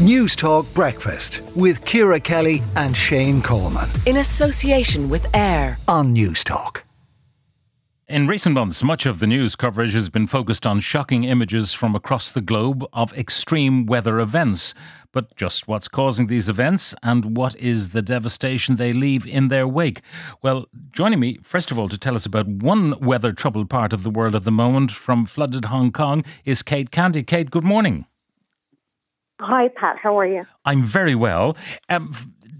News Talk Breakfast with Ciara Kelly and Shane Coleman. In association with AIR on News Talk. In recent months, much of the news coverage has been focused on shocking images from across the globe of extreme weather events. But just what's causing these events and what is the devastation they leave in their wake? Well, joining me, first of all, to tell us about one weather troubled part of the world at the moment from flooded Hong Kong is Kate Candy. Kate, good morning. Hi, Pat. How are you? I'm very well. Um,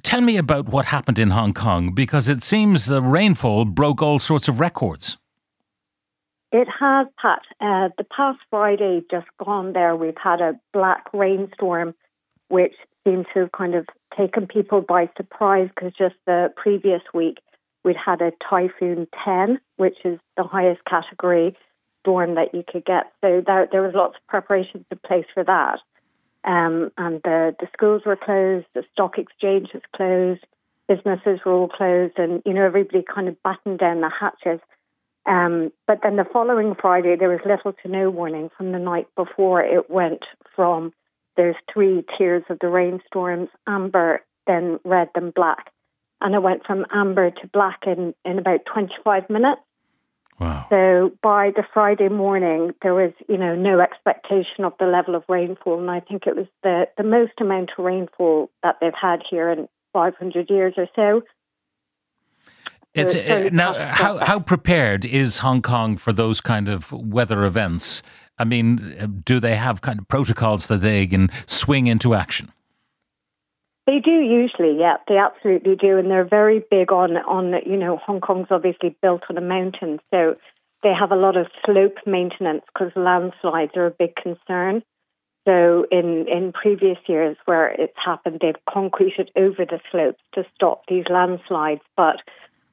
tell me about what happened in Hong Kong because it seems the rainfall broke all sorts of records. It has, Pat. Uh, the past Friday, just gone there, we've had a black rainstorm, which seems to have kind of taken people by surprise because just the previous week we'd had a Typhoon 10, which is the highest category storm that you could get. So there, there was lots of preparations in place for that. Um, and the, the schools were closed, the stock exchange was closed, businesses were all closed, and you know everybody kind of battened down the hatches. Um, but then the following Friday, there was little to no warning from the night before. It went from those three tiers of the rainstorms amber, then red, then black. And it went from amber to black in, in about 25 minutes. Wow. So by the Friday morning, there was, you know, no expectation of the level of rainfall, and I think it was the the most amount of rainfall that they've had here in 500 years or so. It's uh, now how how prepared is Hong Kong for those kind of weather events? I mean, do they have kind of protocols that they can swing into action? They do usually, yeah, they absolutely do, and they're very big on on you know Hong Kong's obviously built on a mountain, so they have a lot of slope maintenance because landslides are a big concern. So in in previous years where it's happened, they've concreted over the slopes to stop these landslides, but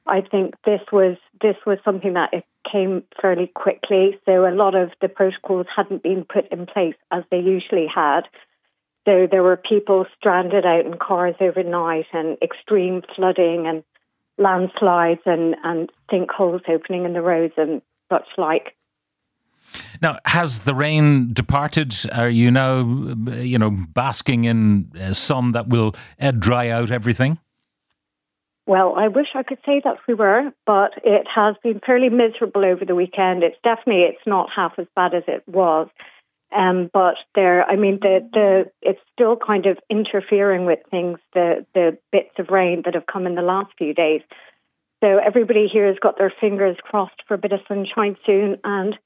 I think this was this was something that it came fairly quickly. So a lot of the protocols hadn't been put in place as they usually had. So there were people stranded out in cars overnight and extreme flooding and landslides and, and sinkholes opening in the roads and such like. Now, has the rain departed? Are you now, you know, basking in sun that will uh, dry out everything? Well, I wish I could say that we were, but it has been fairly miserable over the weekend. It's definitely it's not half as bad as it was. Um, but there, I mean, the the it's still kind of interfering with things. The the bits of rain that have come in the last few days. So everybody here has got their fingers crossed for a bit of sunshine soon, and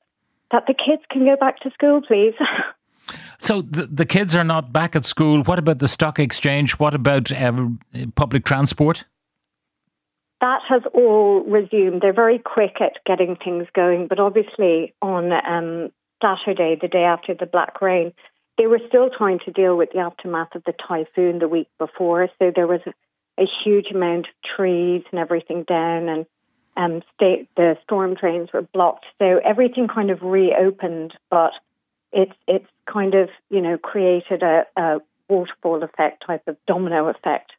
that the kids can go back to school, please. So the, the kids are not back at school. What about the stock exchange? What about uh, public transport? That has all resumed. They're very quick at getting things going, but obviously on um, Saturday, the day after the black rain, they were still trying to deal with the aftermath of the typhoon the week before. So there was a, a huge amount of trees and everything down, and um, state, the storm drains were blocked. So everything kind of reopened, but it's it's kind of you know created a, a waterfall effect type of domino effect.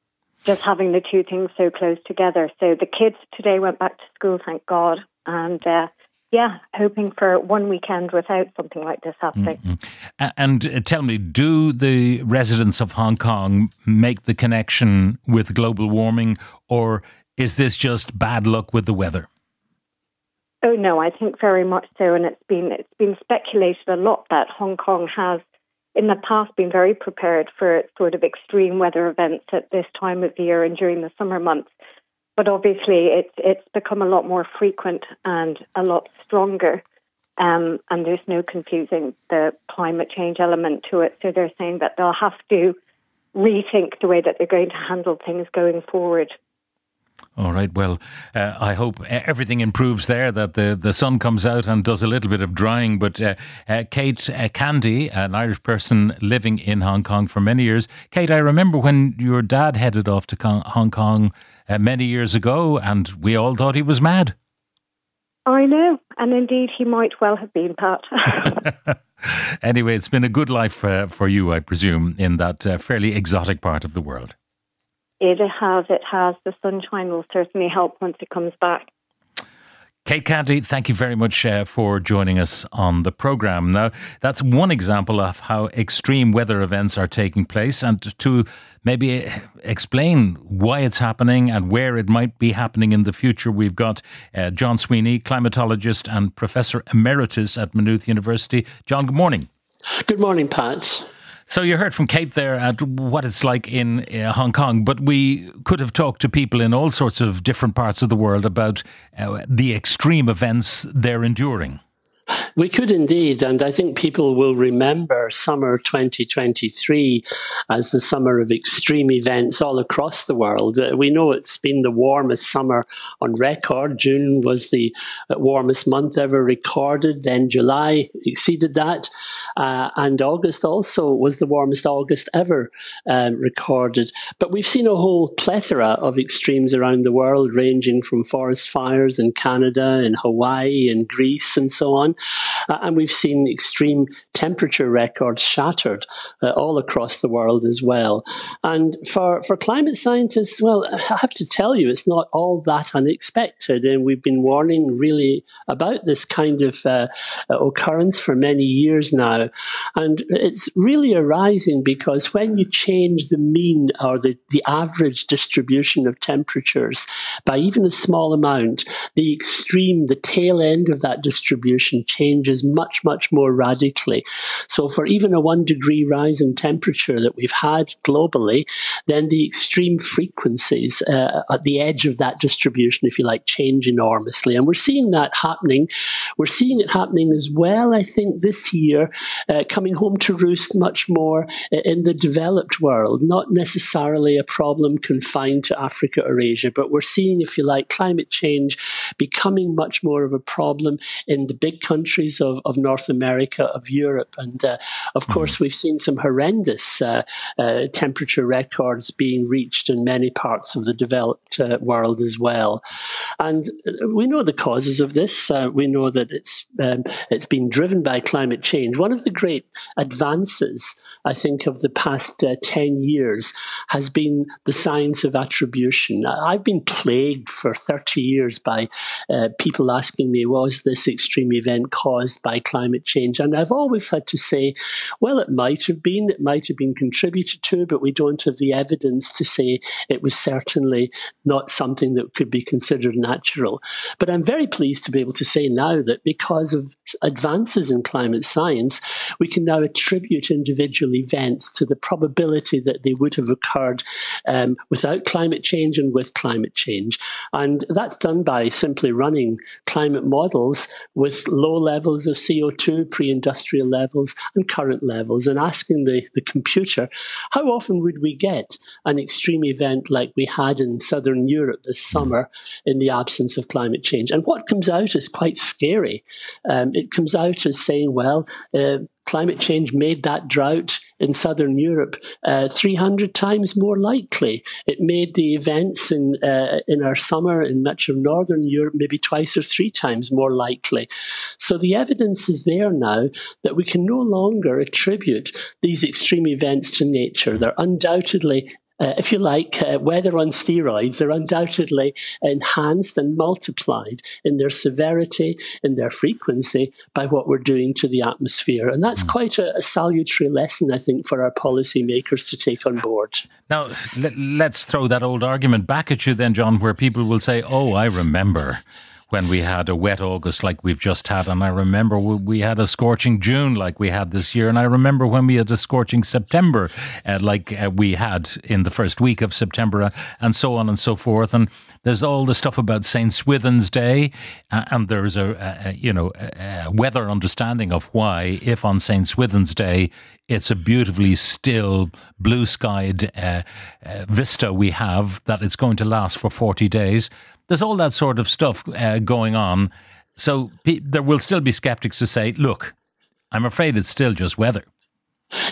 Just having the two things so close together. So the kids today went back to school, thank God, and uh, yeah, hoping for one weekend without something like this happening. Mm-hmm. And uh, tell me, do the residents of Hong Kong make the connection with global warming, or is this just bad luck with the weather? Oh no, I think very much so, and it's been it's been speculated a lot that Hong Kong has in the past been very prepared for sort of extreme weather events at this time of year and during the summer months. But obviously, it's it's become a lot more frequent and a lot stronger. Um, and there's no confusing the climate change element to it. So they're saying that they'll have to rethink the way that they're going to handle things going forward. All right. Well, uh, I hope everything improves there, that the, the sun comes out and does a little bit of drying. But uh, uh, Kate uh, Candy, an Irish person living in Hong Kong for many years. Kate, I remember when your dad headed off to Hong Kong uh, many years ago, and we all thought he was mad. I know, and indeed he might well have been, Pat. anyway, it's been a good life uh, for you, I presume, in that uh, fairly exotic part of the world. It has, it has. The sunshine will certainly help once it comes back. Kate Canty, thank you very much uh, for joining us on the programme. Now, that's one example of how extreme weather events are taking place, and to maybe uh, explain why it's happening and where it might be happening in the future, we've got uh, John Sweeney, climatologist and Professor Emeritus at Maynooth University. John, good morning. Good morning, Pat. So you heard from Kate there at what it's like in uh, Hong Kong, but we could have talked to people in all sorts of different parts of the world about uh, the extreme events they're enduring. We could indeed, and I think people will remember summer 2023 as the summer of extreme events all across the world. Uh, we know it's been the warmest summer on record. June was the uh, warmest month ever recorded, then July exceeded that, uh, and August also was the warmest August ever um, recorded. But we've seen a whole plethora of extremes around the world, ranging from forest fires in Canada and Hawaii and Greece and so on. Uh, and we've seen extreme temperature records shattered uh, all across the world as well. And for, for climate scientists, well, I have to tell you, it's not all that unexpected. And we've been warning really about this kind of uh, occurrence for many years now. And it's really arising because when you change the mean or the, the average distribution of temperatures by even a small amount, the extreme, the tail end of that distribution changes much, much more radically. So for even a one degree rise in temperature that we've had globally, then the extreme frequencies uh, at the edge of that distribution, if you like, change enormously. And we're seeing that happening. We're seeing it happening as well, I think, this year, uh, coming home to roost much more in the developed world, not necessarily a problem confined to Africa or Asia, but we're seeing, if you like, climate change becoming much more of a problem in the big countries countries of, of North America, of Europe. And uh, of mm-hmm. course, we've seen some horrendous uh, uh, temperature records being reached in many parts of the developed uh, world as well. And uh, we know the causes of this. Uh, we know that it's, um, it's been driven by climate change. One of the great advances, I think, of the past 10 years has been the science of attribution. I've been plagued for 30 years by people asking me, was this extreme event caused by climate change. And I've always had to say, well, it might have been, it might have been contributed to, but we don't have the evidence to say it was certainly not something that could be considered natural. But I'm very pleased to be able to say now that because of advances in climate science, we can now attribute individual events to the probability that they would have occurred um, without climate change and with climate change. And that's done by simply running climate models with low levels of CO2, pre industrial levels, and current levels, and asking the, the computer how often would we get an extreme event like we had in southern Europe this summer in the absence of climate change. And what comes out is quite scary. Um, it comes out as saying, well, uh, climate change made that drought in southern Europe uh, 300 times more likely. It made the events in uh, in our summer in much of northern Europe maybe twice or three times more likely. So the evidence is there now that we can no longer attribute these extreme events to nature. They're undoubtedly uh, if you like, uh, weather on steroids, they're undoubtedly enhanced and multiplied in their severity, in their frequency by what we're doing to the atmosphere. And that's mm. quite a, a, salutary lesson, I think, for our policymakers to take on board. Now, let, let's throw that old argument back at you then, John, where people will say, oh, I remember when we had a wet August like we've just had. And I remember we had a scorching June like we had this year. And I remember when we had a scorching September uh, like uh, we had in the first week of September, uh, and so on and so forth. And there's all the stuff about St. Swithin's Day. Uh, and there's a, a you know, a, weather understanding of why, if on St. Swithin's Day, it's a beautifully still, blue skied uh, uh, vista we have, that it's going to last for 40 days there's all that sort of stuff uh, going on. So pe- there will still be skeptics to say, look, I'm afraid it's still just weather.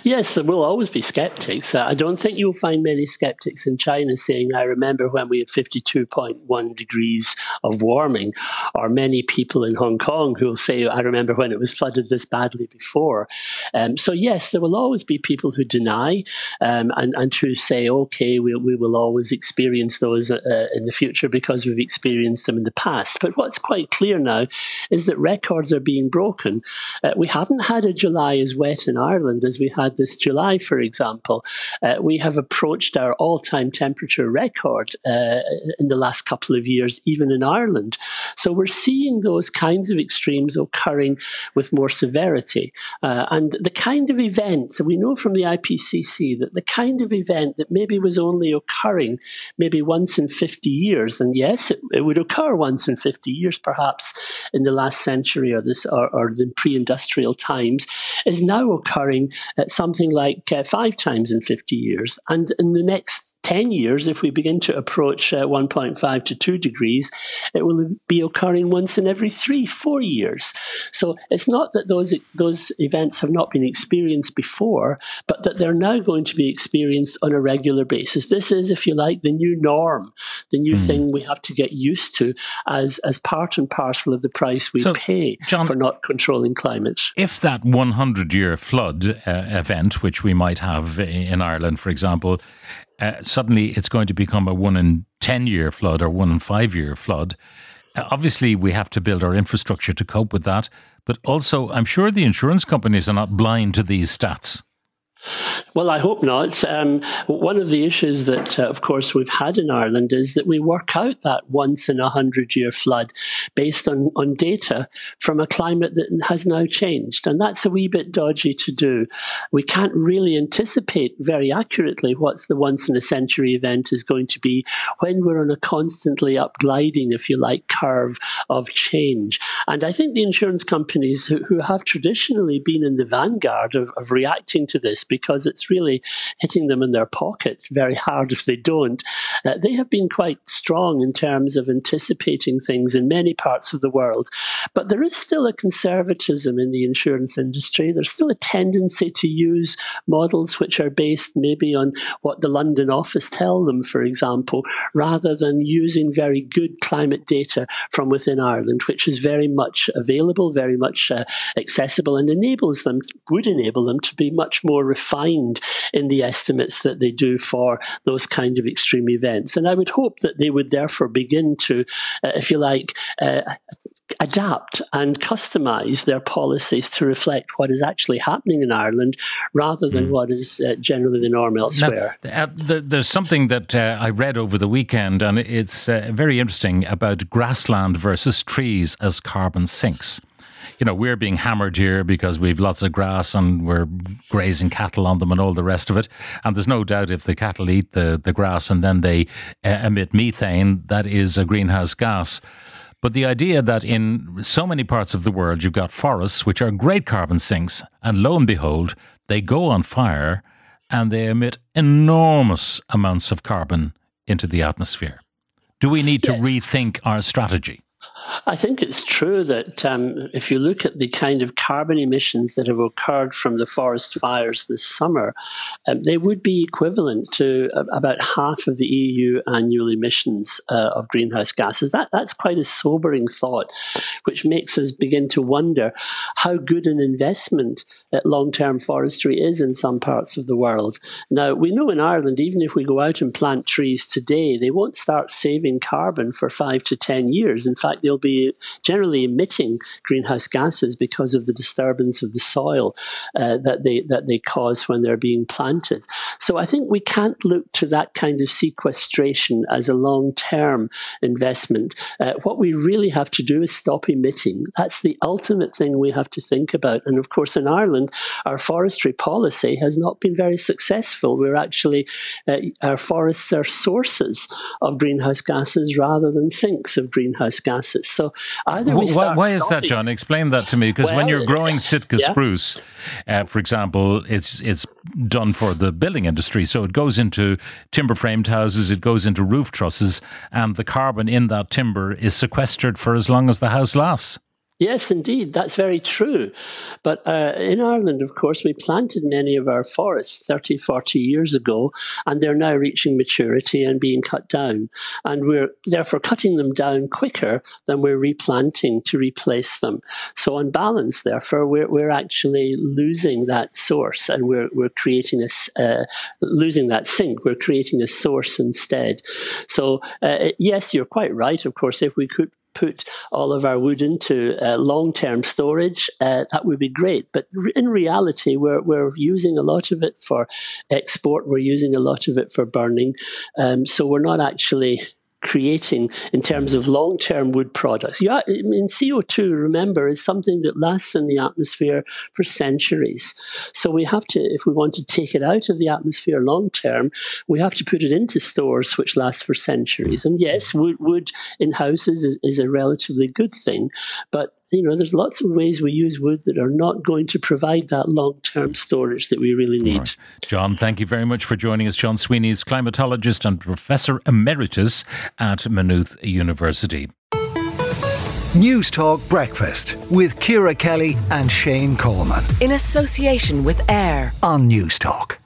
Yes, there will always be skeptics. Uh, I don't think you'll find many skeptics in China saying, I remember when we had 52.1 degrees of warming, or many people in Hong Kong who will say, I remember when it was flooded this badly before. Um, so, yes, there will always be people who deny um, and, and who say, okay, we, we will always experience those uh, in the future because we've experienced them in the past. But what's quite clear now is that records are being broken. Uh, we haven't had a July as wet in Ireland as we had this July, for example, uh, we have approached our all time temperature record uh, in the last couple of years, even in Ireland. So we're seeing those kinds of extremes occurring with more severity. Uh, and the kind of event, so we know from the IPCC that the kind of event that maybe was only occurring maybe once in 50 years, and yes, it, it would occur once in 50 years perhaps in the last century or, this, or, or the pre industrial times, is now occurring at something like uh, five times in 50 years. And in the next 10 years, if we begin to approach uh, 1.5 to 2 degrees, it will be occurring once in every three, four years. So it's not that those, those events have not been experienced before, but that they're now going to be experienced on a regular basis. This is, if you like, the new norm, the new mm. thing we have to get used to as, as part and parcel of the price we so, pay John, for not controlling climate. If that 100 year flood uh, event, which we might have in Ireland, for example, uh, suddenly it's going to become a one in 10 year flood or one in five year flood. Uh, obviously, we have to build our infrastructure to cope with that. But also, I'm sure the insurance companies are not blind to these stats. Well, I hope not. Um, one of the issues that, uh, of course, we've had in Ireland is that we work out that once in a hundred year flood based on, on data from a climate that has now changed. And that's a wee bit dodgy to do. We can't really anticipate very accurately what the once in a century event is going to be when we're on a constantly up gliding, if you like, curve of change. And I think the insurance companies who, who have traditionally been in the vanguard of, of reacting to this because it's really hitting them in their pockets very hard if they don't. Uh, they have been quite strong in terms of anticipating things in many parts of the world. But there is still a conservatism in the insurance industry. There's still a tendency to use models which are based maybe on what the London office tell them, for example, rather than using very good climate data from within Ireland, which is very much available, very much uh, accessible, and enables them, would enable them to be much more refined in the estimates that they do for those kind of extreme events. And I would hope that they would therefore begin to, uh, if you like, uh, adapt and customize their policies to reflect what is actually happening in Ireland rather than mm. what is uh, generally the norm elsewhere. Now, uh, there's something that uh, I read over the weekend, and it's uh, very interesting about grassland versus trees as carbon sinks you know, we're being hammered here because we've lots of grass and we're grazing cattle on them and all the rest of it. And there's no doubt if the cattle eat the, the grass and then they uh, emit methane, that is a greenhouse gas. But the idea that in so many parts of the world you've got forests which are great carbon sinks, and lo and behold, they go on fire and they emit enormous amounts of carbon into the atmosphere. Do we need to rethink our strategy? I think it's true that um, if you look at the kind of carbon emissions that have occurred from the forest fires this summer, um, they would be equivalent to about half of the EU annual emissions uh, of greenhouse gases. That, that's quite a sobering thought, which makes us begin to wonder how good an investment long term forestry is in some parts of the world. Now, we know in Ireland, even if we go out and plant trees today, they won't start saving carbon for five to 10 years. In fact, they'll be generally emitting greenhouse gases because of the disturbance of the soil uh, that they that they cause when they're being planted. So I think we can't look to that kind of sequestration as a long term investment. Uh, what we really have to do is stop emitting. That's the ultimate thing we have to think about. And of course, in Ireland, our forestry policy has not been very successful. We're actually uh, our forests are sources of greenhouse gases rather than sinks of greenhouse gases. So either we why, why is that, John? Explain that to me, because well, when you're growing Sitka yeah. spruce, uh, for example, it's it's done for the building industry, so it goes into timber framed houses, it goes into roof trusses, and the carbon in that timber is sequestered for as long as the house lasts. Yes, indeed, that's very true. But uh, in Ireland, of course, we planted many of our forests 30, 40 years ago, and they're now reaching maturity and being cut down. And we're therefore cutting them down quicker than we're replanting to replace them. So, on balance, therefore, we're, we're actually losing that source and we're, we're creating a, uh, losing that sink. We're creating a source instead. So, uh, yes, you're quite right. Of course, if we could put all of our wood into uh, long term storage, uh, that would be great. But in reality, we're, we're using a lot of it for export, we're using a lot of it for burning. Um, so we're not actually creating in terms of long term wood products. Yeah, I mean, CO2, remember, is something that lasts in the atmosphere for centuries. So we have to, if we want to take it out of the atmosphere long term, we have to put it into stores which last for centuries. And yes, wood, wood in houses is, is a relatively good thing, but you know, there's lots of ways we use wood that are not going to provide that long term storage that we really need. Right. John, thank you very much for joining us. John Sweeney is climatologist and professor emeritus at Maynooth University. News Talk Breakfast with Ciara Kelly and Shane Coleman. In association with AIR on Newstalk.